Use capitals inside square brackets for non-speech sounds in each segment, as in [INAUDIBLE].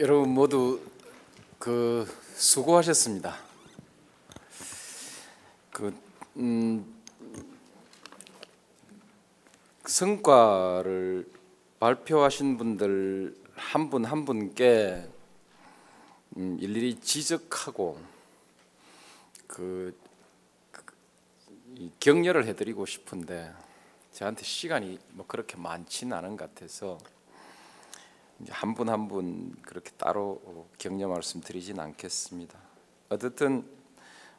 여러분 모두 그 수고하셨습니다. 그 음, 성과를 발표하신 분들 한분한 분께 음, 일일이 지적하고 그, 그 격려를 해드리고 싶은데 저한테 시간이 뭐 그렇게 많지는 않은 것 같아서 한 분 한 분 그렇게 따로 격려 말씀 드리진 않겠습니다. 어쨌든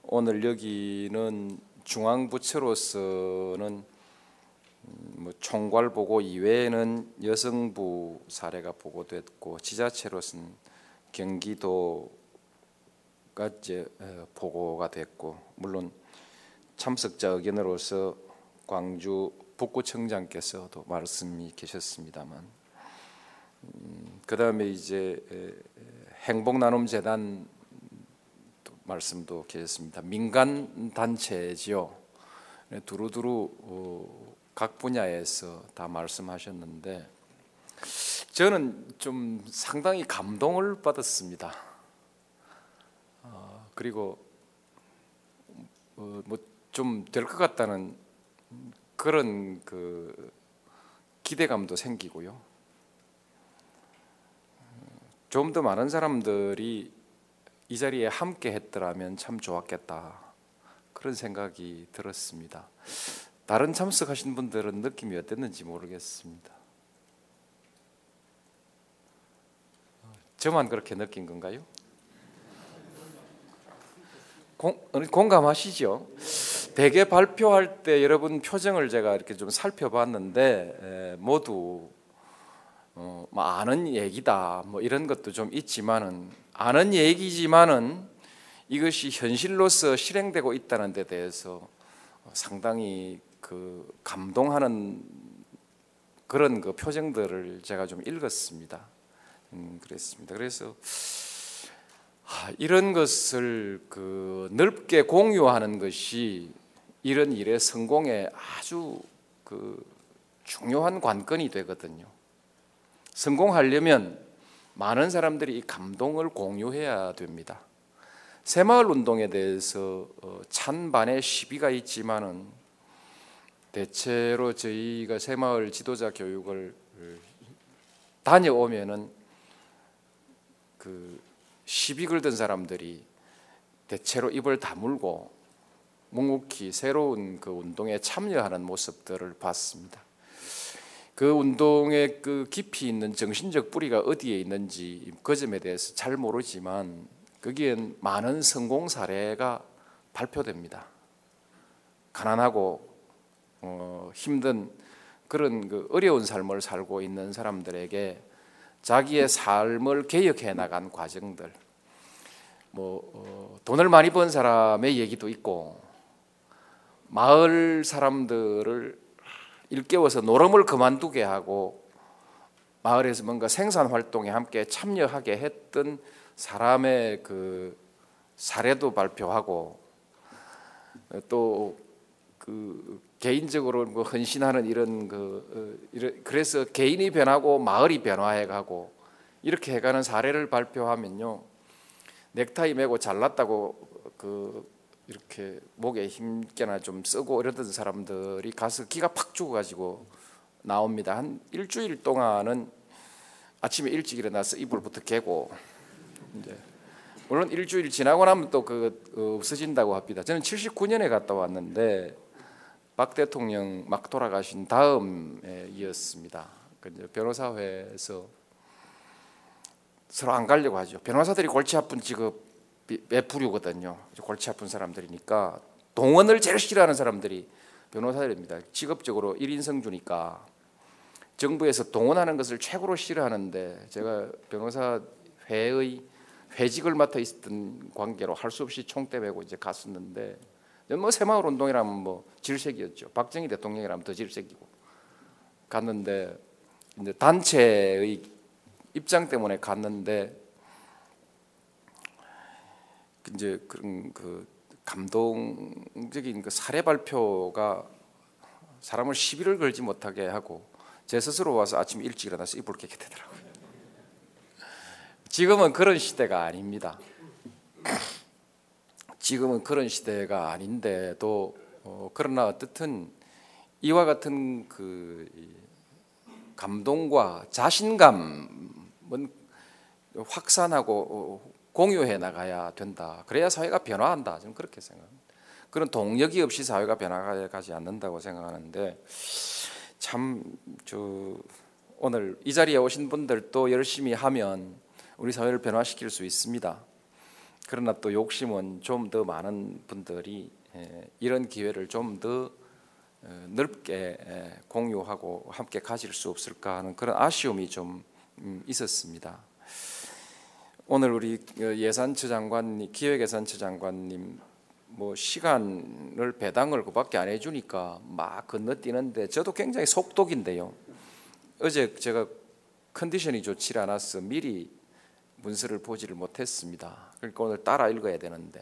오늘 여기는 중앙부처로서는 뭐 총괄 보고 이외에는 여성부 사례가 보고됐고 지자체로서는 경기도가 이제 보고가 됐고 물론 참석자 의견으로서 광주 북구청장께서도 말씀이 계셨습니다만 음, 그 다음에 이제 행복 나눔 재단 말씀도 계셨습니다. 민간 단체지요. 두루두루 어, 각 분야에서 다 말씀하셨는데 저는 좀 상당히 감동을 받았습니다. 어, 그리고 어, 뭐좀 될 것 같다는 그런 그 기대감도 생기고요. 좀 더 많은 사람들이 이 자리에 함께 했더라면 참 좋았겠다. 그런 생각이 들었습니다. 다른 참석하신 분들은 느낌이 어땠는지 모르겠습니다. 저만 그렇게 느낀 건가요? 공, 공감하시죠? 대개 발표할 때 여러분 표정을 제가 이렇게 좀 살펴봤는데 에, 모두 어, 뭐 아는 얘기다 뭐 이런 것도 좀 있지만은 아는 얘기지만은 이것이 현실로서 실행되고 있다는 데 대해서 상당히 그 감동하는 그런 그 표정들을 제가 좀 읽었습니다. 음, 그랬습니다. 그래서 아, 이런 것을 그 넓게 공유하는 것이 이런 일의 성공에 아주 그 중요한 관건이 되거든요. 성공하려면 많은 사람들이 이 감동을 공유해야 됩니다. 새마을 운동에 대해서 어, 찬반의 시비가 있지만은 대체로 저희가 새마을 지도자 교육을 다녀오면은 그 시비 걸던 사람들이 대체로 입을 다물고 묵묵히 새로운 그 운동에 참여하는 모습들을 봤습니다. 그 운동의 그 깊이 있는 정신적 뿌리가 어디에 있는지 그 점에 대해서 잘 모르지만 거기엔 많은 성공 사례가 발표됩니다. 가난하고 어, 힘든 그런 그 어려운 삶을 살고 있는 사람들에게 자기의 삶을 개혁해 나간 과정들, 뭐 어, 돈을 많이 번 사람의 얘기도 있고 마을 사람들을 일깨워서 노름을 그만두게 하고 마을에서 뭔가 생산 활동에 함께 참여하게 했던 사람의 그 사례도 발표하고 또 그 개인적으로 뭐 헌신하는 이런 그 어, 그래서 개인이 변하고 마을이 변화해가고 이렇게 해가는 사례를 발표하면요 넥타이 매고 잘났다고 그 이렇게 목에 힘께나 좀 쓰고 이러던 사람들이 가서 기가 팍 죽어가지고 나옵니다. 한 일주일 동안은 아침에 일찍 일어나서 이불부터 개고 이제 물론 일주일 지나고 나면 또그 어, 없어진다고 합니다. 저는 79년에 갔다 왔는데 박 대통령 막 돌아가신 다음에 이었습니다. 그 변호사회에서 서로 안 가려고 하죠. 변호사들이 골치 아픈 직업 매부류거든요. 골치 아픈 사람들이니까 동원을 제일 싫어하는 사람들이 변호사들입니다. 직업적으로 1인성 주니까 정부에서 동원하는 것을 최고로 싫어하는데 제가 변호사 회의 회직을 맡아 있었던 관계로 할 수 없이 총대 메고 이제 갔었는데 뭐 새마을 운동이라면 뭐 질색이었죠. 박정희 대통령이라면 더 질색이고 갔는데 이제 단체의 입장 때문에 갔는데 이제 그런 그 감동적인 그 사례 발표가 사람을 시비를 걸지 못하게 하고 제 스스로 와서 아침 일찍 일어나서 이불 깨게 되더라고요. 지금은 그런 시대가 아닙니다. 지금은 그런 시대가 아닌데도 어, 그러나 어떻든 이와 같은 그 감동과 자신감은 확산하고 공유해 나가야 된다. 그래야 사회가 변화한다. 저는 그렇게 생각합니다. 그런 동력이 없이 사회가 변화가지 않는다고 생각하는데 참 저 오늘 이 자리에 오신 분들도 열심히 하면 우리 사회를 변화시킬 수 있습니다. 그러나 또 욕심은 좀 더 많은 분들이 이런 기회를 좀 더 넓게 공유하고 함께 가질 수 없을까 하는 그런 아쉬움이 좀 음, 있었습니다. 오늘 우리 어, 예산처 장관, 기획예산처 장관님 뭐 시간을 배당을 그밖에 안 해주니까 막 건너뛰는데 저도 굉장히 속독인데요. 어제 제가 컨디션이 좋지 않아서 미리 문서를 보지를 못했습니다. 그러니까 오늘 따라 읽어야 되는데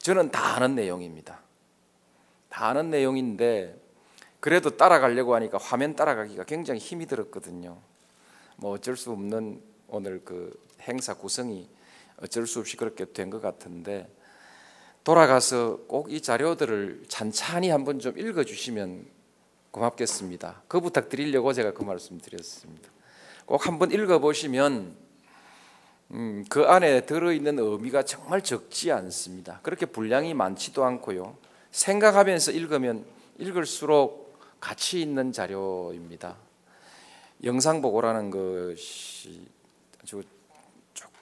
저는 다 아는 내용입니다. 다 아는 내용인데 그래도 따라가려고 하니까 화면 따라가기가 굉장히 힘이 들었거든요. 뭐 어쩔 수 없는 오늘 그 행사 구성이 어쩔 수 없이 그렇게 된 것 같은데 돌아가서 꼭 이 자료들을 찬찬히 한번 좀 읽어주시면 고맙겠습니다. 그 부탁드리려고 제가 그 말씀 드렸습니다. 꼭 한번 읽어보시면 음, 그 안에 들어있는 의미가 정말 적지 않습니다. 그렇게 분량이 많지도 않고요. 생각하면서 읽으면 읽을수록 가치 있는 자료입니다. 영상 보고라는 것이 아주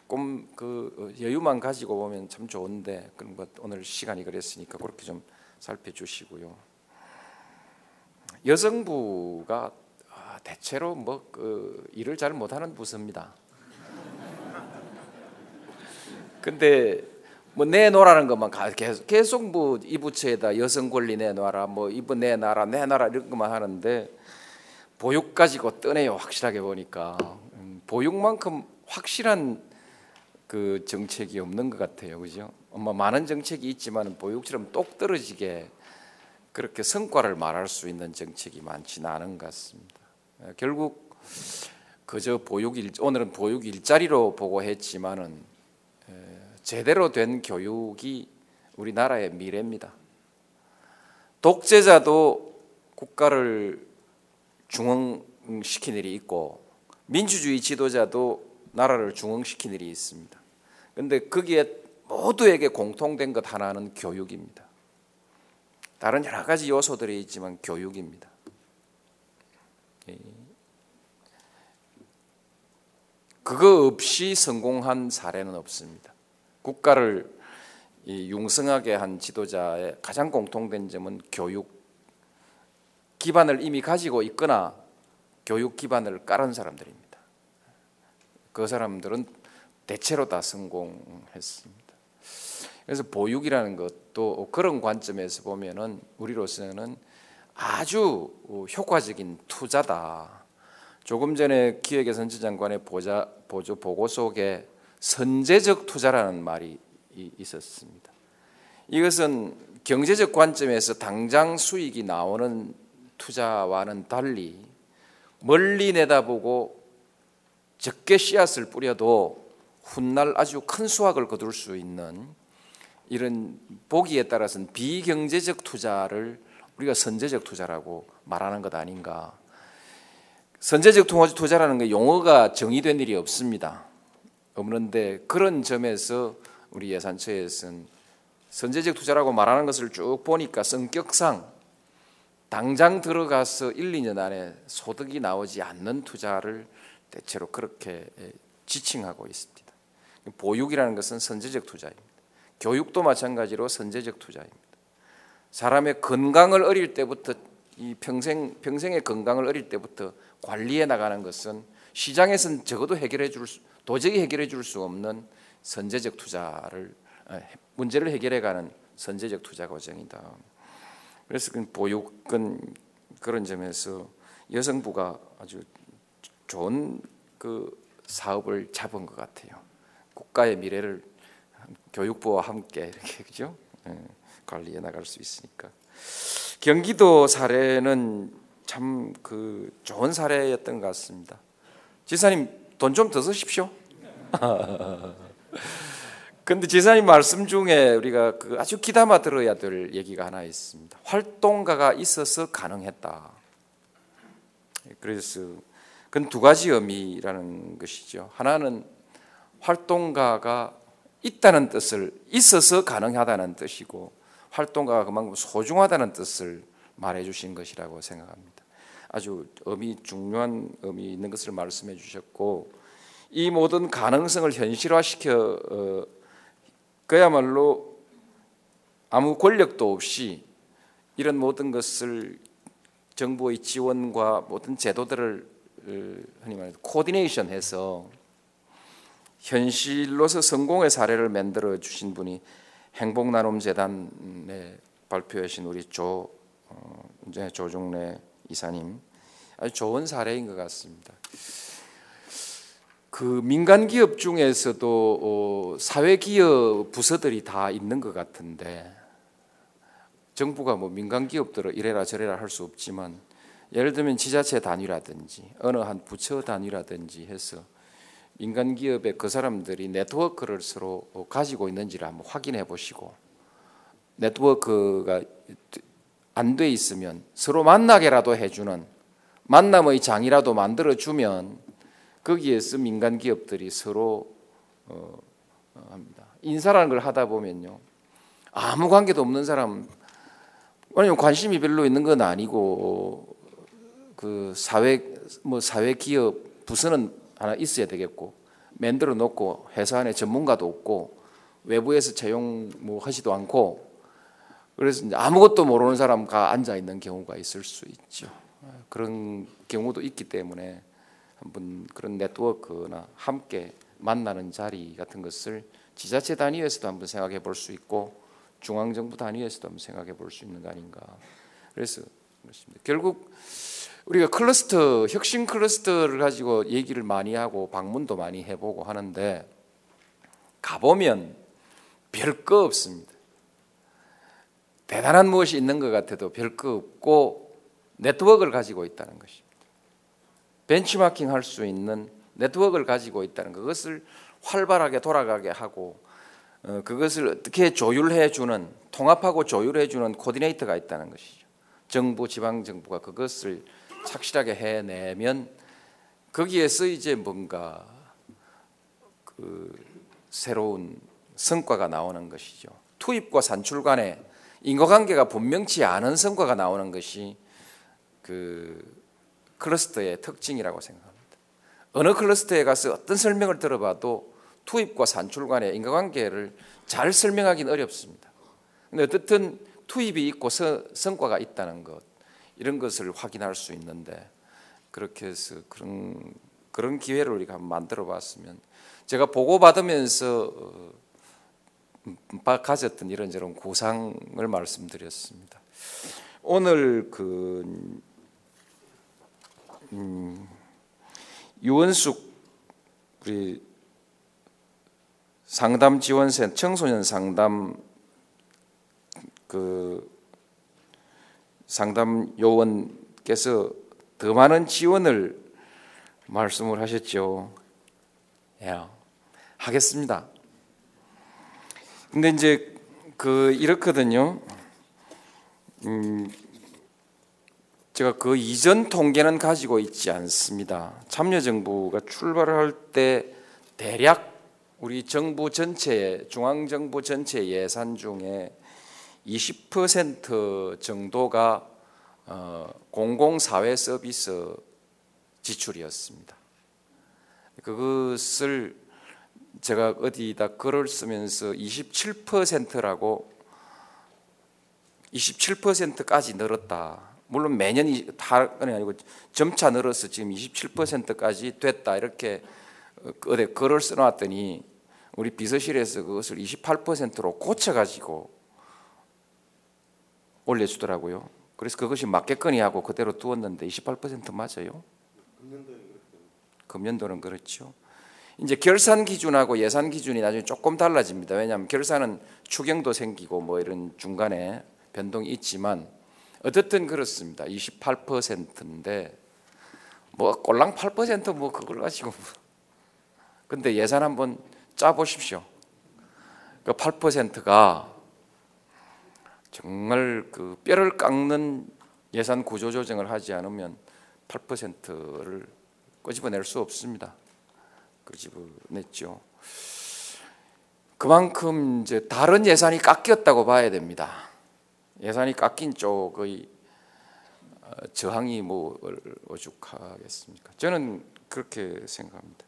조금 그 여유만 가지고 보면 참 좋은데 그런 것 오늘 시간이 그랬으니까 그렇게 좀 살펴주시고요. 여성부가 아, 대체로 뭐 그 일을 잘 못하는 부서입니다. 근데 뭐 내놓으라는 것만 계속 계속 뭐 이 부처에다 여성 권리 내놔라 뭐 이분 내놔라 내놔라 이런 것만 하는데 보육 가지고 떠내요 확실하게 보니까 음, 보육만큼 확실한 그 정책이 없는 것 같아요, 그죠? 뭐 많은 정책이 있지만 보육처럼 똑 떨어지게 그렇게 성과를 말할 수 있는 정책이 많지는 않은 것 같습니다. 예, 결국 그저 보육 일 오늘은 보육 일자리로 보고 했지만은 예, 제대로 된 교육이 우리나라의 미래입니다. 독재자도 국가를 중흥시킨 일이 있고 민주주의 지도자도 나라를 중흥시킨 일이 있습니다. 그런데 거기에 모두에게 공통된 것 하나는 교육입니다. 다른 여러 가지 요소들이 있지만 교육입니다. 예. 그거 없이 성공한 사례는 없습니다. 국가를 융성하게 한 지도자의 가장 공통된 점은 교육 기반을 이미 가지고 있거나 교육 기반을 깔은 사람들입니다. 그 사람들은 대체로 다 성공했습니다. 그래서 보육이라는 것도 그런 관점에서 보면은 우리로서는 아주 효과적인 투자다. 조금 전에 기획예산처 장관의 보자, 보조 보고 속에 선제적 투자라는 말이 있었습니다. 이것은 경제적 관점에서 당장 수익이 나오는 투자와는 달리 멀리 내다보고 적게 씨앗을 뿌려도 훗날 아주 큰 수확을 거둘 수 있는 이런 보기에 따라서는 비경제적 투자를 우리가 선제적 투자라고 말하는 것 아닌가. 선제적 투자라는 게 용어가 정의된 일이 없습니다. 없는데 그런 점에서 우리 예산처에서는 선제적 투자라고 말하는 것을 쭉 보니까 성격상 당장 들어가서 1, 2년 안에 소득이 나오지 않는 투자를 대체로 그렇게 지칭하고 있습니다. 보육이라는 것은 선제적 투자입니다. 교육도 마찬가지로 선제적 투자입니다. 사람의 건강을 어릴 때부터 이 평생 평생의 건강을 어릴 때부터 관리해 나가는 것은 시장에서는 적어도 해결해 줄 도저히 해결해 줄 수 없는 선제적 투자를 어, 문제를 해결해 가는 선제적 투자 과정이다. 그래서 그 보육은 그런 점에서 여성부가 아주 좋은 그 사업을 잡은 것 같아요. 국가의 미래를 교육부와 함께 이렇게 그죠 예, 관리해 나갈 수 있으니까 경기도 사례는 참 그 좋은 사례였던 것 같습니다. 지사님 돈 좀 더 쓰십시오. [LAUGHS] 근데 지사님 말씀 중에 우리가 그 아주 귀담아 들어야 될 얘기가 하나 있습니다. 활동가가 있어서 가능했다. 그래서 그건 두 가지 의미라는 것이죠. 하나는 활동가가 있다는 뜻을 있어서 가능하다는 뜻이고 활동가가 그만큼 소중하다는 뜻을 말해 주신 것이라고 생각합니다. 아주 의미 중요한 의미 있는 것을 말씀해 주셨고 이 모든 가능성을 현실화시켜 어, 그야말로 아무 권력도 없이 이런 모든 것을 정부의 지원과 모든 제도들을 어, 흔히 말해 코디네이션해서 현실로서 성공의 사례를 만들어 주신 분이 행복 나눔 재단에 발표하신 우리 조 어, 이제 조종래 이사님 아주 좋은 사례인 것 같습니다. 그 민간 기업 중에서도 어, 사회 기업 부서들이 다 있는 것 같은데 정부가 뭐 민간 기업들을 이래라 저래라 할 수 없지만 예를 들면 지자체 단위라든지 어느 한 부처 단위라든지 해서 민간 기업의 그 사람들이 네트워크를 서로 가지고 있는지를 한번 확인해 보시고 네트워크가 안 돼 있으면 서로 만나게라도 해주는 만남의 장이라도 만들어 주면 거기에서 민간 기업들이 서로 어, 어, 합니다. 인사라는 걸 하다 보면요 아무 관계도 없는 사람 아니면 관심이 별로 있는 건 아니고 그 사회 뭐 사회 기업 부서는 하나 있어야 되겠고 만들어 놓고 회사 안에 전문가도 없고 외부에서 채용 뭐 하지도 않고 그래서 아무것도 모르는 사람과 앉아 있는 경우가 있을 수 있죠. 그런 경우도 있기 때문에 한번 그런 네트워크나 함께 만나는 자리 같은 것을 지자체 단위에서도 한번 생각해 볼 수 있고 중앙 정부 단위에서도 한번 생각해 볼 수 있는 거 아닌가. 그래서 그렇습니다. 결국 우리가 클러스터 혁신 클러스터를 가지고 얘기를 많이 하고 방문도 많이 해보고 하는데 가보면 별 거 없습니다. 대단한 무엇이 있는 것 같아도 별 거 없고 네트워크를 가지고 있다는 것입니다. 벤치마킹 할 수 있는 네트워크를 가지고 있다는 그것을 활발하게 돌아가게 하고 어, 그것을 어떻게 조율해 주는 통합하고 조율해 주는 코디네이터가 있다는 것이죠. 정부 지방 정부가 그것을 착실하게 해내면 거기에서 이제 뭔가 그 새로운 성과가 나오는 것이죠. 투입과 산출 간의 인과관계가 분명치 않은 성과가 나오는 것이 그 클러스터의 특징이라고 생각합니다. 어느 클러스터에 가서 어떤 설명을 들어봐도 투입과 산출 간의 인과관계를 잘 설명하기는 어렵습니다. 근데 어떻든 투입이 있고 성과가 있다는 것 이런 것을 확인할 수 있는데 그렇게 해서 그런 그런 기회를 우리가 한번 만들어 봤으면 제가 보고 받으면서 어, 가졌던 이런저런 구상을 말씀드렸습니다. 오늘 그 음, 유원숙 우리 상담 지원센 청소년 상담 그 상담 요원께서 더 많은 지원을 말씀을 하셨죠. 예, 하겠습니다. 근데 이제 그 이렇거든요. 음, 제가 그 이전 통계는 가지고 있지 않습니다. 참여정부가 출발을 할 때 대략 우리 정부 전체 중앙 정부 전체 예산 중에 20% 정도가 어, 공공사회 서비스 지출이었습니다. 그것을 제가 어디다 글을 쓰면서 27%라고 27%까지 늘었다. 물론 매년이 다 아니고 점차 늘어서 지금 27%까지 됐다 이렇게 어, 어디 글을 써놨더니 우리 비서실에서 그것을 28%로 고쳐가지고 올려주더라고요. 그래서 그것이 맞겠거니 하고 그대로 두었는데 28% 맞아요. 금년도는 그렇죠. 이제 결산 기준하고 예산 기준이 나중에 조금 달라집니다. 왜냐하면 결산은 추경도 생기고 뭐 이런 중간에 변동이 있지만 어쨌든 그렇습니다. 28%인데 뭐 꼴랑 8%뭐 그걸 가지고 뭐. 근데 예산 한번 짜 보십시오. 그 8%가 정말 그 뼈를 깎는 예산 구조 조정을 하지 않으면 8%를 끄집어낼 수 없습니다. 끄집어냈죠. 그만큼 이제 다른 예산이 깎였다고 봐야 됩니다. 예산이 깎인 쪽의 어, 저항이 뭐 오죽하겠습니까? 저는 그렇게 생각합니다.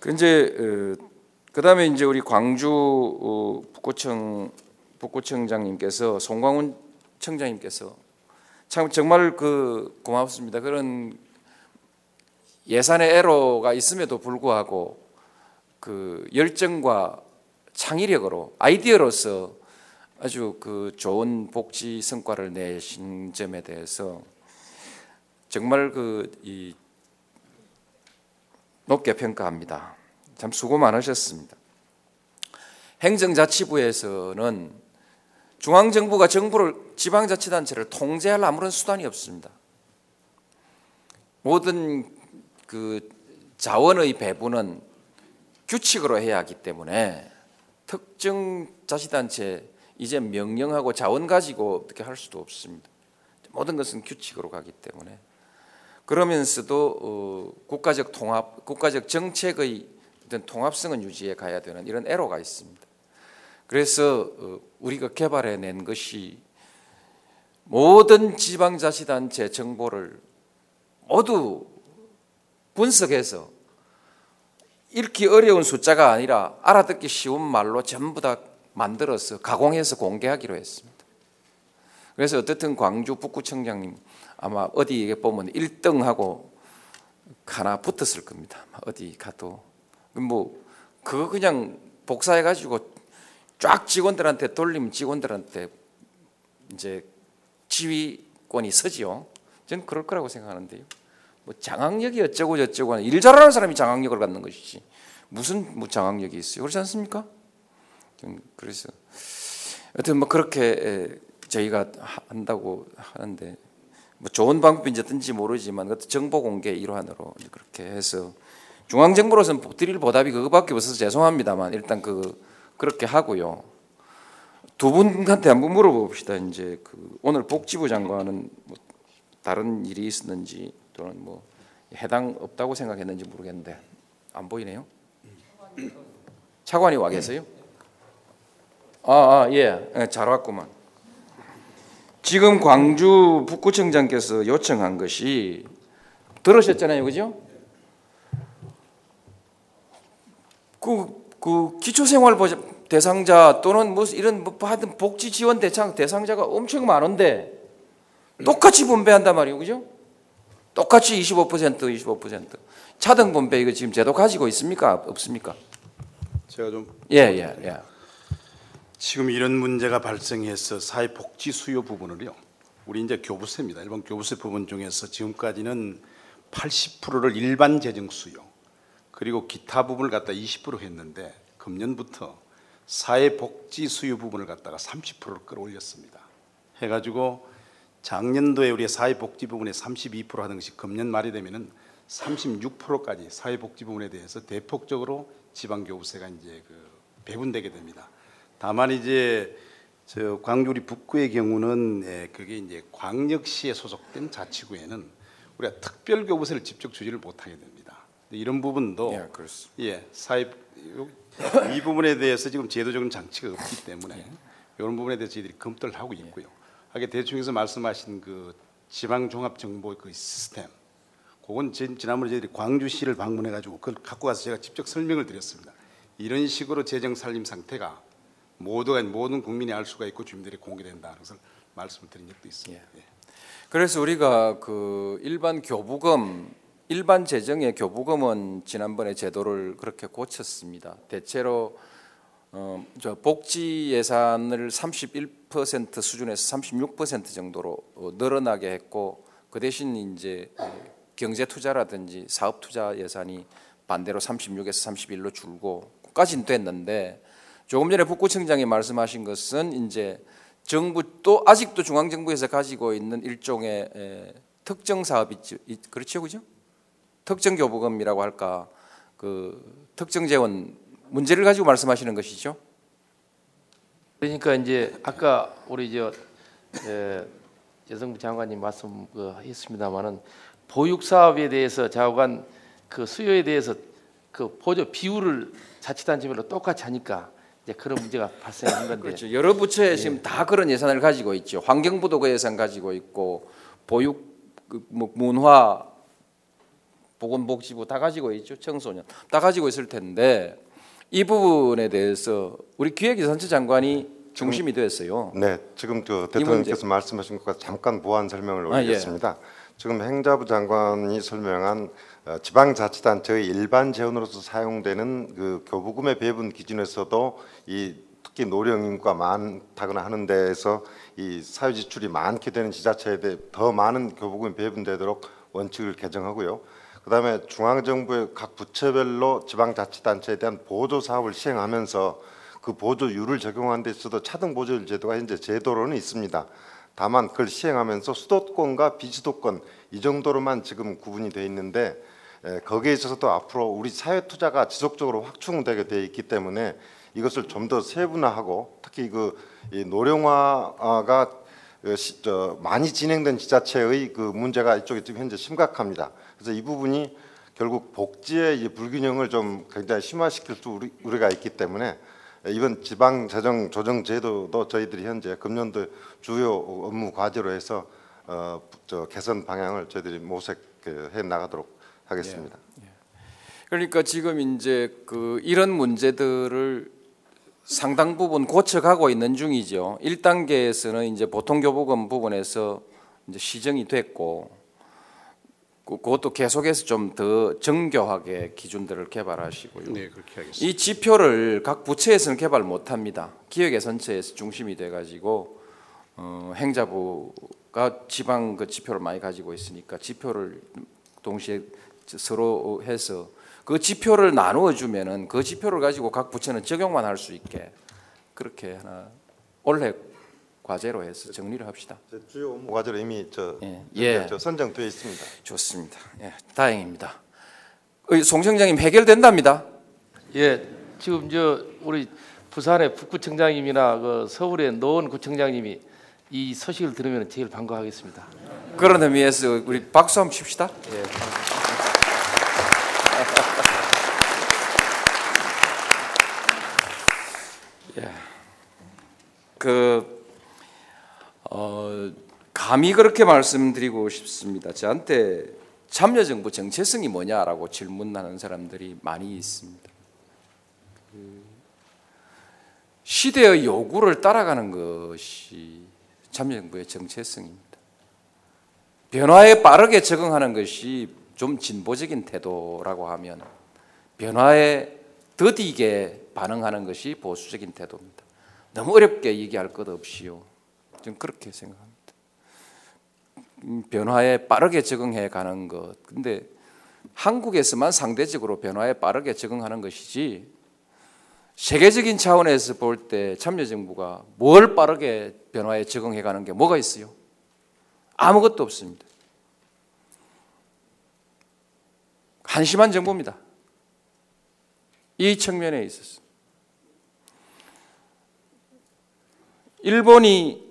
그 이제 어, 그다음에 이제 우리 광주 어, 북구청 북구청장님께서 송광훈 청장님께서 참 정말 그 고맙습니다. 그런 예산의 애로가 있음에도 불구하고 그 열정과 창의력으로 아이디어로서 아주 그 좋은 복지 성과를 내신 점에 대해서 정말 그 이 높게 평가합니다. 참 수고 많으셨습니다. 행정자치부에서는 중앙정부가 정부를 지방자치단체를 통제할 아무런 수단이 없습니다. 모든 그 자원의 배분은 규칙으로 해야 하기 때문에 특정 자치단체 이제 명령하고 자원 가지고 어떻게 할 수도 없습니다. 모든 것은 규칙으로 가기 때문에 그러면서도 어, 국가적 통합, 국가적 정책의 어떤 통합성은 유지해 가야 되는 이런 애로가 있습니다. 그래서 어, 우리가 개발해낸 것이 모든 지방자치단체 정보를 모두 분석해서 읽기 어려운 숫자가 아니라 알아듣기 쉬운 말로 전부 다 만들어서 가공해서 공개하기로 했습니다. 그래서 어떻든 광주 북구청장님 아마 어디에 보면 1등하고 하나 붙었을 겁니다. 어디 가도 뭐 그거 그냥 복사해 가지고 쫙 직원들한테 돌리면 직원들한테 이제 지휘권이 서지요. 저는 그럴 거라고 생각하는데요. 뭐 장악력이 어쩌고 저쩌고 하는 일 잘하는 사람이 장악력을 갖는 것이지 무슨 뭐 장악력이 있어요. 그렇지 않습니까? 그래서 하여튼 뭐 그렇게 저희가 한다고 하는데 뭐 좋은 방법인지든지 모르지만 그것도 정보 공개 일환으로 그렇게 해서 중앙 정부로서는 드릴 보답이 그거밖에 없어서 죄송합니다만 일단 그 그렇게 하고요. 두 분한테 한번 물어봅시다. 이제 그 오늘 복지부 장관은 뭐 다른 일이 있었는지 또는 뭐 해당 없다고 생각했는지 모르겠는데 안 보이네요. 차관이 와 계세요? 아, 아 예, 예, 잘 왔구만. 지금 광주 북구청장께서 요청한 것이 들으셨잖아요, 그죠? 그, 그 기초생활보장 대상자 또는 뭐 이런 뭐 하여튼 복지 지원 대상 대상자가 엄청 많은데 똑같이 분배한단 말이에요, 그죠? 똑같이 25% 25% 차등 분배 이거 지금 제도 가지고 있습니까? 없습니까? 제가 좀 예, 예, 예. 지금 이런 문제가 발생해서 사회 복지 수요 부분을요. 우리 이제 교부세입니다. 일반 교부세 부분 중에서 지금까지는 80%를 일반 재정 수요 그리고 기타 부분을 갖다 20% 했는데 금년부터 사회복지 수요 부분을 갖다가 30%를 끌어올렸습니다. 해가지고 작년도에 우리 사회복지 부분에 32% 하던 것이 금년 말이 되면은 36%까지 사회복지 부분에 대해서 대폭적으로 지방교부세가 이제 그 배분되게 됩니다. 다만 이제 저 광주 우리 북구의 경우는 예, 그게 이제 광역시에 소속된 자치구에는 우리가 특별 교부세를 직접 주지를 못하게 됩니다. 이런 부분도 예, 그렇습니다. 예, 사회 이 부분에 대해서 지금 제도적인 장치가 없기 때문에 이런 부분에 대해서 저희들이 검토를 하고 있고요. 하게 대충해서 말씀하신 그 지방 종합 정보 그 시스템, 그건 지- 지난번에 저희들이 광주시를 방문해 가지고 그걸 갖고 가서 제가 직접 설명을 드렸습니다. 이런 식으로 재정 살림 상태가 모두가 모든 국민이 알 수가 있고 주민들이 공개된다는 것을 말씀을 드린 적도 있습니다. 예. 그래서 우리가 그 일반 교부금 일반 재정의 교부금은 지난번에 제도를 그렇게 고쳤습니다. 대체로 어, 저 복지 예산을 31% 수준에서 36% 정도로 어, 늘어나게 했고 그 대신 이제 어, 경제 투자라든지 사업 투자 예산이 반대로 36에서 31로 줄고 까지는 됐는데 조금 전에 북구청장이 말씀하신 것은 이제 정부 또 아직도 중앙 정부에서 가지고 있는 일종의 에, 특정 사업이 있- 그렇죠, 그죠? 특정 교부금이라고 할까 그 특정 재원 문제를 가지고 말씀하시는 것이죠. 그러니까 이제 아까 우리 저 에, 여성부 장관님 말씀 그 보육 사업에 대해서 좌우간 그 수요에 대해서 그 보조 비율을 자치단체별로 똑같이 하니까 이제 그런 문제가 발생한 건데 그렇죠. 여러 부처에 지금 다 그런 예산을 가지고 있죠. 환경부도 그 예산 가지고 있고 보육, 그뭐 문화, 보건복지부 다 가지고 있죠. 청소년 다 가지고 있을 텐데 이 부분에 대해서 우리 기획예산처 장관이 중심이 되었어요. 네, 지금 그 대통령께서 말씀하신 것과 잠깐 보완 설명을 아, 예. 올리겠습니다. 지금 행자부 장관이 설명한 어, 지방자치단체의 일반 재원으로서 사용되는 그 교부금의 배분 기준에서도 이 특히 노령 인구가 많다거나 하는 데에서 이 사유 지출이 많게 되는 지자체에 대해 더 많은 교부금이 배분되도록 원칙을 개정하고요. 그다음에 중앙 정부의 각 부처별로 지방자치단체에 대한 보조 사업을 시행하면서 그 보조율을 적용하는 데 있어도 차등 보조율 제도가 현재 제도로는 있습니다. 다만 그걸 시행하면서 수도권과 비수도권 이 정도로만 지금 구분이 돼 있는데 에, 거기에 있어서도 앞으로 우리 사회 투자가 지속적으로 확충되게 돼 있기 때문에 이것을 좀 더 세분화하고 특히 그이 노령화가 어, 많이 진행된 지자체의 그 문제가 이쪽에 지금 현재 심각합니다. 그래서 이 부분이 결국 복지의 이 불균형을 좀 굉장히 심화시킬 수 우리, 우리가 있기 때문에 이번 지방 재정 조정 제도도 저희들이 현재 금년도 주요 업무 과제로 해서 어, 저 개선 방향을 저희들이 모색해 나가도록 하겠습니다. 그러니까 지금 이제 그 이런 문제들을 상당 부분 고쳐가고 있는 중이죠. 1단계에서는 이제 보통 교부금 부분에서 이제 시정이 됐고 그- 그것도 계속해서 좀 더 정교하게 기준들을 개발하시고요. 네, 그렇게 하겠습니다. 이 지표를 각 부처에서는 개발 못 합니다. 기획예산처에서 중심이 돼 가지고 어, 행자부가 지방 그 지표를 많이 가지고 있으니까 지표를 동시에 서로 해서 그 지표를 나누어 주면은 그 지표를 가지고 각 부처는 적용만 할 수 있게 그렇게 하나 올해 과제로 해서 정리를 합시다. 제 주요 업무 과제로 이미 저, 예, 예. 저 선정되어 있습니다. 좋습니다. 예, 다행입니다. 어, 송 청장님 해결된답니다. 예 지금 저 우리 부산의 북구청장님이나 그 서울의 노원 구청장님이 이 소식을 들으면 제일 반가워하겠습니다. 그런 의미에서 우리 박수 한번 칩시다. 예. 그 어, 감히 그렇게 말씀드리고 싶습니다. 저한테 참여정부 정체성이 뭐냐라고 질문하는 사람들이 많이 있습니다. 그 시대의 요구를 따라가는 것이 참여정부의 정체성입니다. 변화에 빠르게 적응하는 것이 좀 진보적인 태도라고 하면 변화에 더디게 반응하는 것이 보수적인 태도입니다. 너무 어렵게 얘기할 것 없이요. 좀 그렇게 생각합니다. 음, 변화에 빠르게 적응해 가는 것. 근데 한국에서만 상대적으로 변화에 빠르게 적응하는 것이지 세계적인 차원에서 볼 때 참여정부가 뭘 빠르게 변화에 적응해 가는 게 뭐가 있어요? 아무것도 없습니다. 한심한 정부입니다. 이 측면에 있어서. 일본이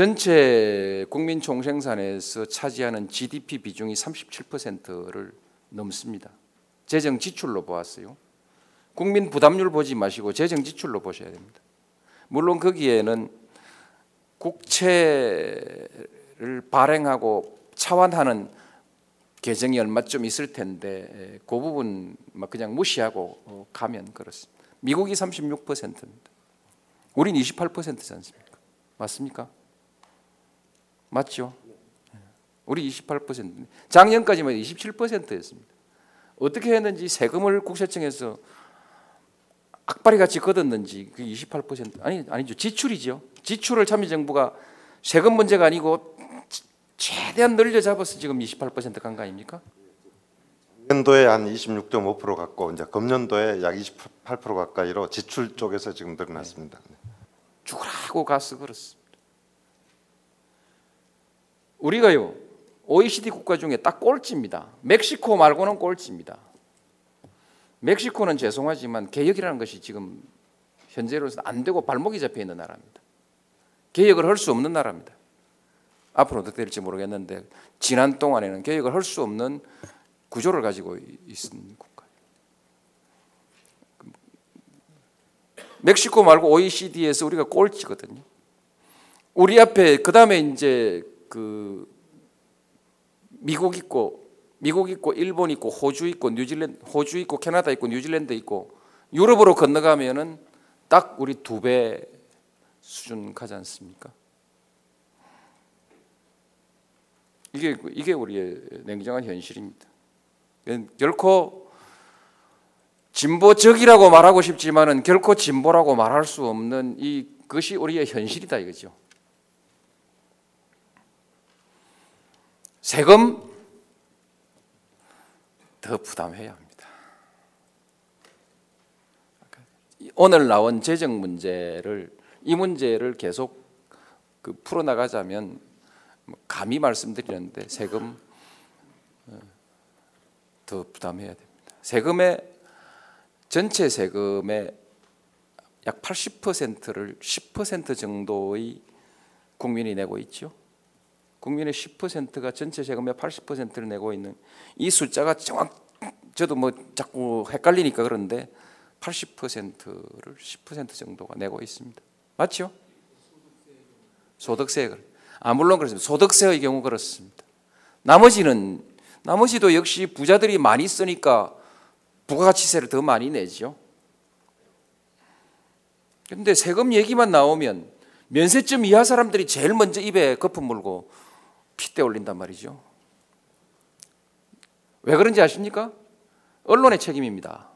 전체 국민 총생산에서 차지하는 GDP 비중이 37%를 넘습니다. 재정 지출로 보았어요. 국민 부담률 보지 마시고 재정 지출로 보셔야 됩니다. 물론 거기에는 국채를 발행하고 차환하는 계정이 얼마쯤 있을 텐데 그 부분 막 그냥 무시하고 어, 가면 그렇습니다. 미국이 36%입니다. 우린 28%지 않습니까? 맞습니까? 맞죠? 우리 28%. 작년까지만 27%였습니다. 어떻게 했는지 세금을 국세청에서 악바리 같이 걷었는지 그 28% 아니 아니죠 지출이죠. 지출을 참여정부가 세금 문제가 아니고 최대한 늘려 잡아서 지금 28%간 거 아닙니까? 연도에 한 26.5% 갖고 이제 금년도에 약 28% 가까이로 지출 쪽에서 지금 늘어났습니다. 죽으라고 가서 그렇습니다. 우리가요 OECD 국가 중에 딱 꼴찌입니다. 멕시코 말고는 꼴찌입니다. 멕시코는 죄송하지만 개혁이라는 것이 지금 현재로서 안 되고 발목이 잡혀 있는 나라입니다. 개혁을 할 수 없는 나라입니다. 앞으로 어떻게 될지 모르겠는데 지난 동안에는 개혁을 할 수 없는 구조를 가지고 있는 국가예요. 멕시코 말고 OECD에서 우리가 꼴찌거든요. 우리 앞에 그 다음에 이제 그 미국 있고 미국 있고 일본 있고 호주 있고 뉴질랜드 호주 있고 캐나다 있고 뉴질랜드 있고 유럽으로 건너가면은 딱 우리 두 배 수준 가지 않습니까? 이게 이게 우리의 냉정한 현실입니다. 결코 진보적이라고 말하고 싶지만은 결코 진보라고 말할 수 없는 이 것이 우리의 현실이다 이거죠. 세금 더 부담해야 합니다. 오늘 나온 재정 문제를 이 문제를 계속 그 풀어 나가자면 감히 말씀드리는데 세금 어, 더 부담해야 됩니다. 세금의 전체 세금의 약 80%를 10% 정도의 국민이 내고 있죠. 국민의 10%가 전체 세금의 80%를 내고 있는 이 숫자가 정확 저도 뭐 자꾸 헷갈리니까 그런데 80%를 10% 정도가 내고 있습니다. 맞죠? 소득세를. 아 물론 그렇습니다. 소득세의 경우 그렇습니다. 나머지는 나머지도 역시 부자들이 많이 쓰니까 부가가치세를 더 많이 내죠. 근데 세금 얘기만 나오면 면세점 이하 사람들이 제일 먼저 입에 거품 물고 핏대 올린단 말이죠. 왜 그런지 아십니까? 언론의 책임입니다.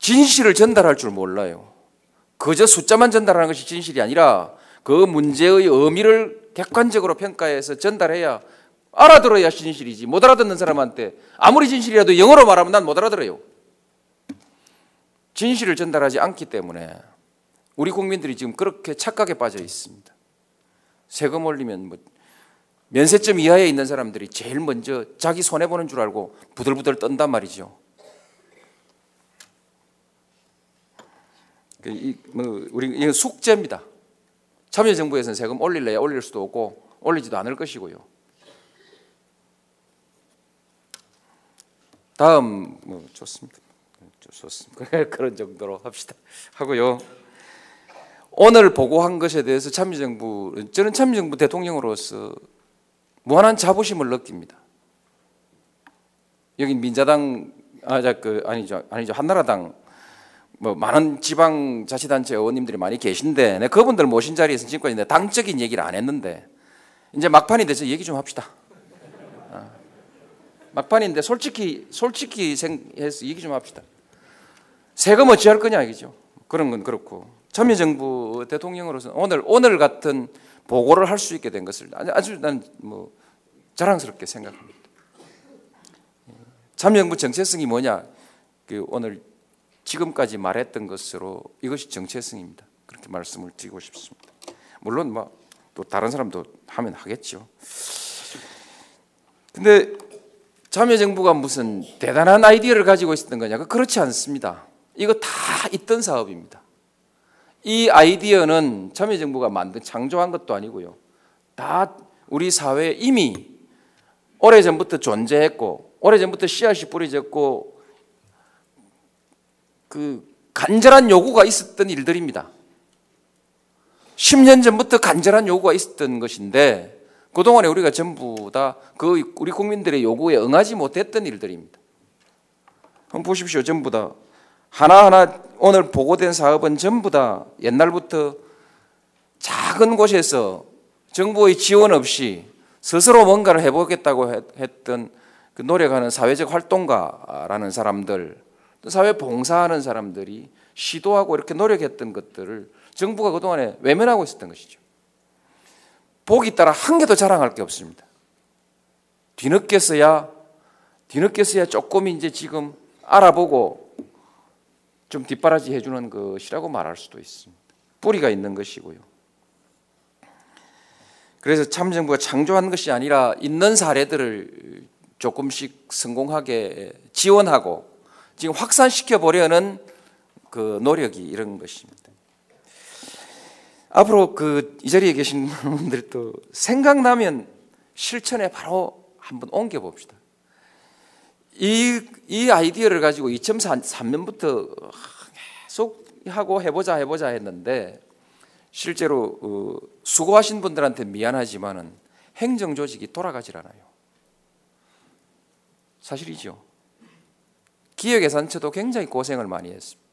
진실을 전달할 줄 몰라요. 그저 숫자만 전달하는 것이 진실이 아니라 그 문제의 의미를 객관적으로 평가해서 전달해야 알아들어야 진실이지. 못 알아듣는 사람한테 아무리 진실이라도 영어로 말하면 난 못 알아들어요. 진실을 전달하지 않기 때문에 우리 국민들이 지금 그렇게 착각에 빠져 있습니다. 세금 올리면 뭐 면세점 이하에 있는 사람들이 제일 먼저 자기 손해 보는 줄 알고 부들부들 떤단 말이죠. 그 이, 뭐 우리 이건 숙제입니다. 참여정부에서는 세금 올릴래야 올릴 수도 없고 올리지도 않을 것이고요. 다음 뭐 좋습니다. 좋습니다. [LAUGHS] 그런 정도로 합시다. 하고요. 오늘 보고한 것에 대해서 참여정부 저는 참여정부 대통령으로서 무한한 자부심을 느낍니다. 여기 민자당 아자그 아니죠 아니죠 한나라당 뭐 많은 지방 자치단체 의원님들이 많이 계신데 내 그분들 모신 자리에서 지금까지 내 당적인 얘기를 안 했는데 이제 막판이 돼서 얘기 좀 합시다. 어. 막판인데 솔직히 솔직히 생해서 얘기 좀 합시다. 세금 어찌 할 거냐 이거죠. 그런 건 그렇고 참여정부 대통령으로서 오늘 오늘 같은 보고를 할 수 있게 된 것을 아주 난뭐 자랑스럽게 생각합니다. 참여정부 정체성이 뭐냐? 그 오늘 지금까지 말했던 것으로 이것이 정체성입니다. 그렇게 말씀을 드리고 싶습니다. 물론 뭐 또 다른 사람도 하면 하겠죠. 근데 참여정부가 무슨 대단한 아이디어를 가지고 있었던 거냐? 그렇지 않습니다. 이거 다 있던 사업입니다. 이 아이디어는 참여정부가 만든 창조한 것도 아니고요. 다 우리 사회에 이미 오래전부터 존재했고 오래전부터 씨앗이 뿌려졌고 그 간절한 요구가 있었던 일들입니다. 10년 전부터 간절한 요구가 있었던 것인데 그동안에 우리가 전부 다 그 우리 국민들의 요구에 응하지 못했던 일들입니다. 한번 보십시오. 전부 다 하나하나 오늘 보고된 사업은 전부 다 옛날부터 작은 곳에서 정부의 지원 없이 스스로 뭔가를 해보겠다고 했- 했던 그 노력하는 사회적 활동가라는 사람들, 또 사회 봉사하는 사람들이 시도하고 이렇게 노력했던 것들을 정부가 그동안에 외면하고 있었던 것이죠. 보기 따라 한 개도 자랑할 게 없습니다. 뒤늦게서야 뒤늦게서야 조금 이제 지금 알아보고 좀 뒷바라지 해주는 것이라고 말할 수도 있습니다. 뿌리가 있는 것이고요. 그래서 참정부가 창조한 것이 아니라 있는 사례들을 조금씩 성공하게 지원하고 지금 확산시켜 보려는 그 노력이 이런 것입니다. 앞으로 그 이 자리에 계신 [LAUGHS] 분들도 생각나면 실천에 바로 한번 옮겨 봅시다. 이, 이 아이디어를 가지고 2003년부터 계속 하고 해보자 해보자 했는데 실제로 어, 수고하신 분들한테 미안하지만은 행정 조직이 돌아가질 않아요. 사실이죠. 기획예산처도 굉장히 고생을 많이 했습니다.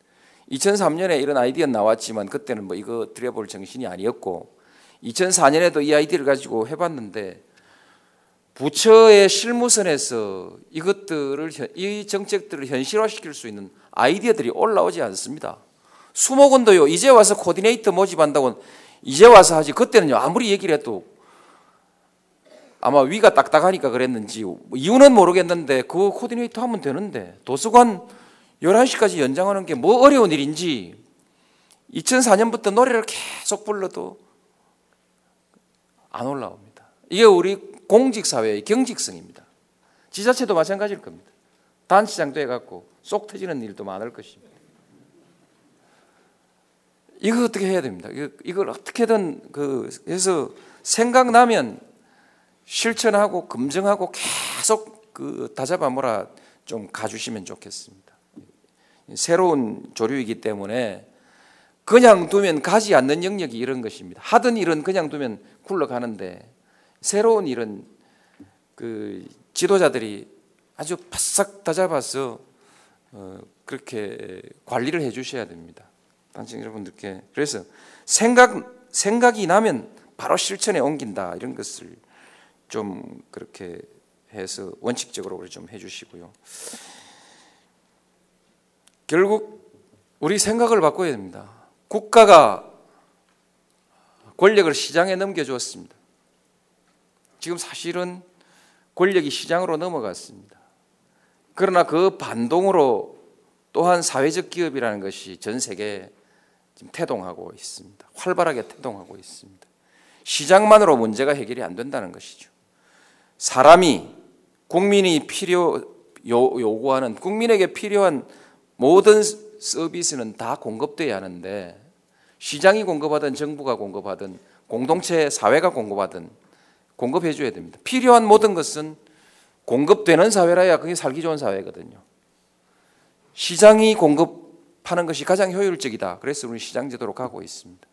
2003년에 이런 아이디어 나왔지만 그때는 뭐 이거 들여볼 정신이 아니었고 2004년에도 이 아이디어를 가지고 해봤는데 부처의 실무선에서 이것들을 현- 이 정책들을 현실화시킬 수 있는 아이디어들이 올라오지 않습니다. 수목원도요 이제 와서 코디네이터 모집한다고 이제 와서 하지 그때는요 아무리 얘기를 해도 아마 위가 딱딱하니까 그랬는지 뭐 이유는 모르겠는데 그 코디네이터 하면 되는데 도서관 11시까지 연장하는 게 뭐 어려운 일인지 2004년부터 노래를 계속 불러도 안 올라옵니다. 이게 우리 공직사회의 경직성입니다. 지자체도 마찬가지일 겁니다. 단체장도 해갖고 쏙 터지는 일도 많을 것입니다. 이거 어떻게 해야 됩니다. 이걸 어떻게든 그 해서 생각나면 실천하고 검증하고 계속 그 다잡아 몰아 좀 가주시면 좋겠습니다. 새로운 조류이기 때문에 그냥 두면 가지 않는 영역이 이런 것입니다. 하던 일은 그냥 두면 굴러가는데 새로운 일은 그 지도자들이 아주 바싹 다잡아서 어, 그렇게 관리를 해 주셔야 됩니다. 단청 여러분들께 그래서 생각 생각이 나면 바로 실천에 옮긴다 이런 것을 좀 그렇게 해서 원칙적으로 좀 해주시고요. 결국 우리 생각을 바꿔야 됩니다. 국가가 권력을 시장에 넘겨주었습니다. 지금 사실은 권력이 시장으로 넘어갔습니다. 그러나 그 반동으로 또한 사회적 기업이라는 것이 전 세계에 지금 태동하고 있습니다. 활발하게 태동하고 있습니다. 시장만으로 문제가 해결이 안 된다는 것이죠. 사람이 국민이 필요 요, 요구하는 국민에게 필요한 모든 서비스는 다 공급돼야 하는데 시장이 공급하든 정부가 공급하든 공동체 사회가 공급하든 공급해 줘야 됩니다. 필요한 모든 것은 공급되는 사회라야 그게 살기 좋은 사회거든요. 시장이 공급하는 것이 가장 효율적이다. 그래서 우리 시장 제도로 가고 있습니다.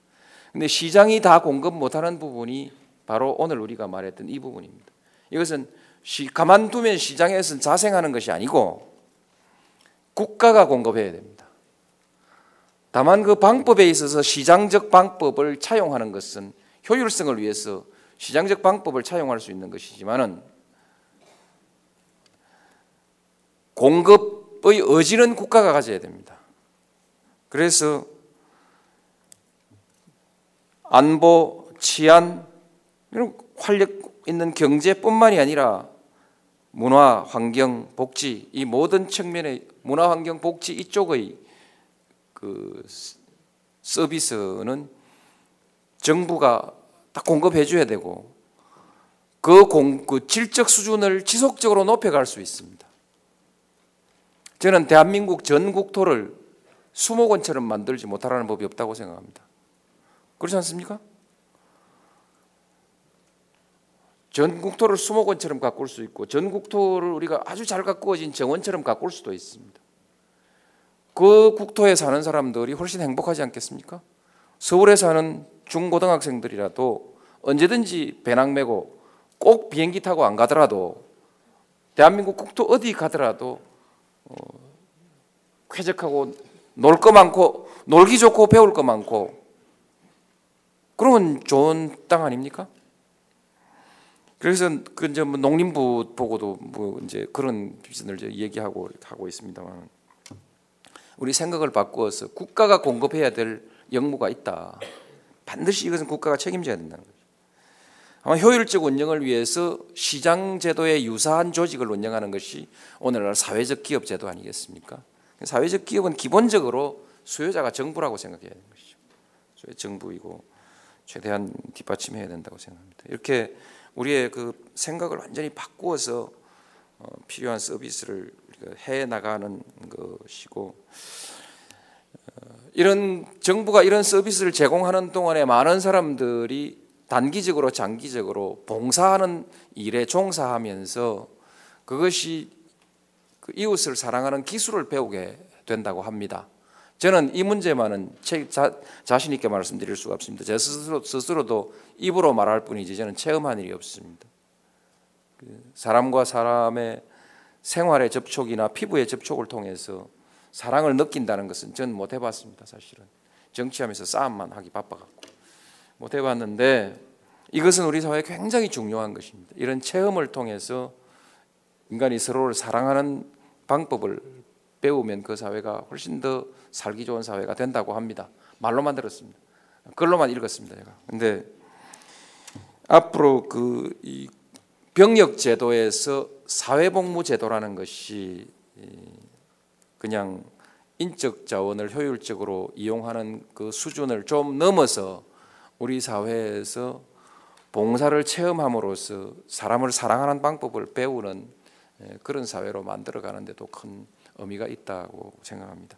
근데 시장이 다 공급 못하는 부분이 바로 오늘 우리가 말했던 이 부분입니다. 이것은 시, 가만두면 시장에서는 자생하는 것이 아니고 국가가 공급해야 됩니다. 다만 그 방법에 있어서 시장적 방법을 차용하는 것은 효율성을 위해서 시장적 방법을 차용할 수 있는 것이지만은 공급의 의지는 국가가 가져야 됩니다. 그래서 안보, 치안 이런 활력 있는 경제뿐만이 아니라 문화, 환경, 복지 이 모든 측면의 문화, 환경, 복지 이쪽의 그 서비스는 정부가 다 공급해 줘야 되고 그, 공, 그 질적 수준을 지속적으로 높여갈 수 있습니다. 저는 대한민국 전 국토를 수목원처럼 만들지 못하라는 법이 없다고 생각합니다. 그렇지 않습니까? 전 국토를 수목원처럼 가꿀 수 있고 전 국토를 우리가 아주 잘 가꾸어진 정원처럼 가꿀 수도 있습니다. 그 국토에 사는 사람들이 훨씬 행복하지 않겠습니까? 서울에 사는 중고등학생들이라도 언제든지 배낭 메고 꼭 비행기 타고 안 가더라도 대한민국 국토 어디 가더라도 어, 쾌적하고 놀 거 많고 놀기 좋고 배울 거 많고 그러면 좋은 땅 아닙니까? 그래서 그 이제 뭐 농림부 보고도 뭐 이제 그런 비전을 이제 얘기하고 하고 있습니다만 우리 생각을 바꾸어서 국가가 공급해야 될 역무가 있다. 반드시 이것은 국가가 책임져야 된다는 거죠. 아마 효율적 운영을 위해서 시장 제도에 유사한 조직을 운영하는 것이 오늘날 사회적 기업 제도 아니겠습니까? 사회적 기업은 기본적으로 수요자가 정부라고 생각해야 되는 것이죠. 정부이고 최대한 뒷받침해야 된다고 생각합니다. 이렇게 우리의 그 생각을 완전히 바꾸어서 어, 필요한 서비스를 해 나가는 것이고 어, 이런 정부가 이런 서비스를 제공하는 동안에 많은 사람들이 단기적으로 장기적으로 봉사하는 일에 종사하면서 그것이 그 이웃을 사랑하는 기술을 배우게 된다고 합니다. 저는 이 문제만은 자, 자신 있게 말씀드릴 수가 없습니다. 제 스스로, 스스로도 입으로 말할 뿐이지 저는 체험한 일이 없습니다. 그 사람과 사람의 생활의 접촉이나 피부의 접촉을 통해서 사랑을 느낀다는 것은 저는 못 해봤습니다. 사실은 정치하면서 싸움만 하기 바빠갖고 못 해봤는데 이것은 우리 사회에 굉장히 중요한 것입니다. 이런 체험을 통해서 인간이 서로를 사랑하는 방법을 배우면 그 사회가 훨씬 더 살기 좋은 사회가 된다고 합니다. 말로만 들었습니다. 글로만 읽었습니다. 제가. 근데 앞으로 그이 병역 제도에서 사회복무 제도라는 것이 그냥 인적 자원을 효율적으로 이용하는 그 수준을 좀 넘어서 우리 사회에서 봉사를 체험함으로써 사람을 사랑하는 방법을 배우는 그런 사회로 만들어가는 데도 큰 의미가 있다고 생각합니다.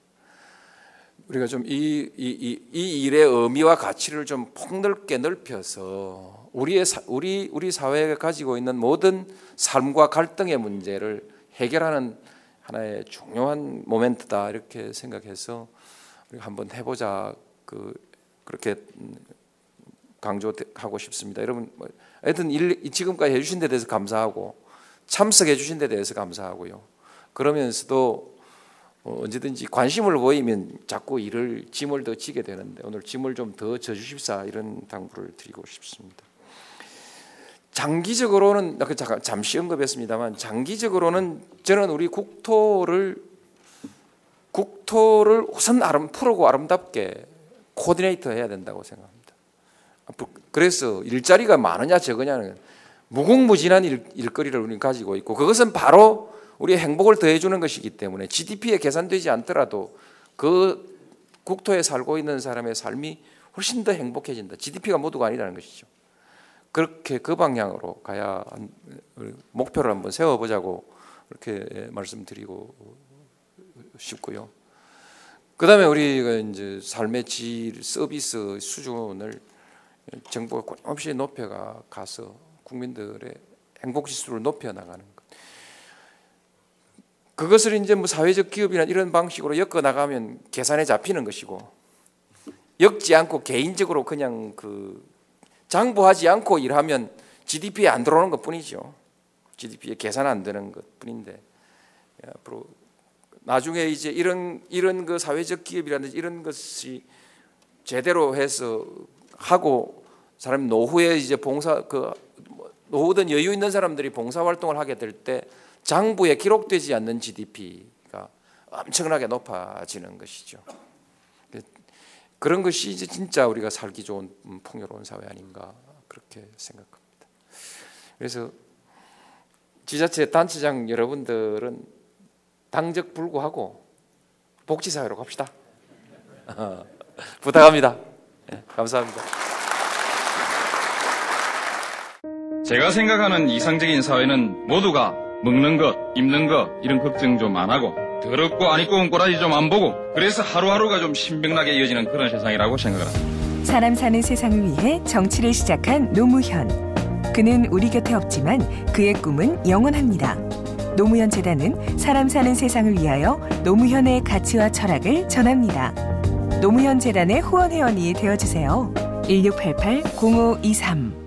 우리가 좀 이 이, 이, 일의 의미와 가치를 좀 폭넓게 넓혀서 우리의 우리 우리 사회가 가지고 있는 모든 삶과 갈등의 문제를 해결하는 하나의 중요한 모멘트다 이렇게 생각해서 우리가 한번 해보자 그 그렇게 강조하고 싶습니다. 여러분 뭐, 하여튼 지금까지 해주신 데 대해서 감사하고 참석해 주신 데 대해서 감사하고요. 그러면서도 어, 언제든지 관심을 보이면 자꾸 일을 짐을 더 지게 되는데 오늘 짐을 좀 더 져주십사 이런 당부를 드리고 싶습니다. 장기적으로는 잠시 언급했습니다만 장기적으로는 저는 우리 국토를 국토를 우선 아름 푸르고 아름답게 코디네이터 해야 된다고 생각합니다. 그래서 일자리가 많으냐 적으냐는 무궁무진한 일, 일거리를 우리는 가지고 있고 그것은 바로 우리의 행복을 더해 주는 것이기 때문에 GDP에 계산되지 않더라도 그 국토에 살고 있는 사람의 삶이 훨씬 더 행복해진다. GDP가 모두가 아니라는 것이죠. 그렇게 그 방향으로 가야 목표를 한번 세워보자고 그렇게 말씀드리고 싶고요. 그 다음에 우리가 이제 삶의 질, 서비스 수준을 정부가 끊임없이 높여가 가서 국민들의 행복 지수를 높여 나가는 그것을 이제 뭐 사회적 기업이나 이런 방식으로 엮어 나가면 계산에 잡히는 것이고 엮지 않고 개인적으로 그냥 그 장부하지 않고 일하면 GDP에 안 들어오는 것 뿐이죠. GDP에 계산 안 되는 것 뿐인데 앞으로 나중에 이제 이런 이런 그 사회적 기업이라든지 이런 것이 제대로 해서 하고 사람 노후에 이제 봉사 그뭐 노후든 여유 있는 사람들이 봉사 활동을 하게 될 때 장부에 기록되지 않는 GDP가 엄청나게 높아지는 것이죠. 그런 것이 이제 진짜 우리가 살기 좋은 풍요로운 사회 아닌가 그렇게 생각합니다. 그래서 지자체 단체장 여러분들은 당적 불구하고 복지사회로 갑시다. [LAUGHS] 부탁합니다. 네, 감사합니다. 제가 생각하는 이상적인 사회는 모두가 먹는 것, 입는 것 이런 걱정 좀 안 하고 더럽고 안 입고 온 꼬라지 좀 안 보고 그래서 하루하루가 좀 신명나게 이어지는 그런 세상이라고 생각을 합니다. 사람 사는 세상을 위해 정치를 시작한 노무현. 그는 우리 곁에 없지만 그의 꿈은 영원합니다. 노무현 재단은 사람 사는 세상을 위하여 노무현의 가치와 철학을 전합니다. 노무현 재단의 후원 회원이 되어 주세요. 1688 0523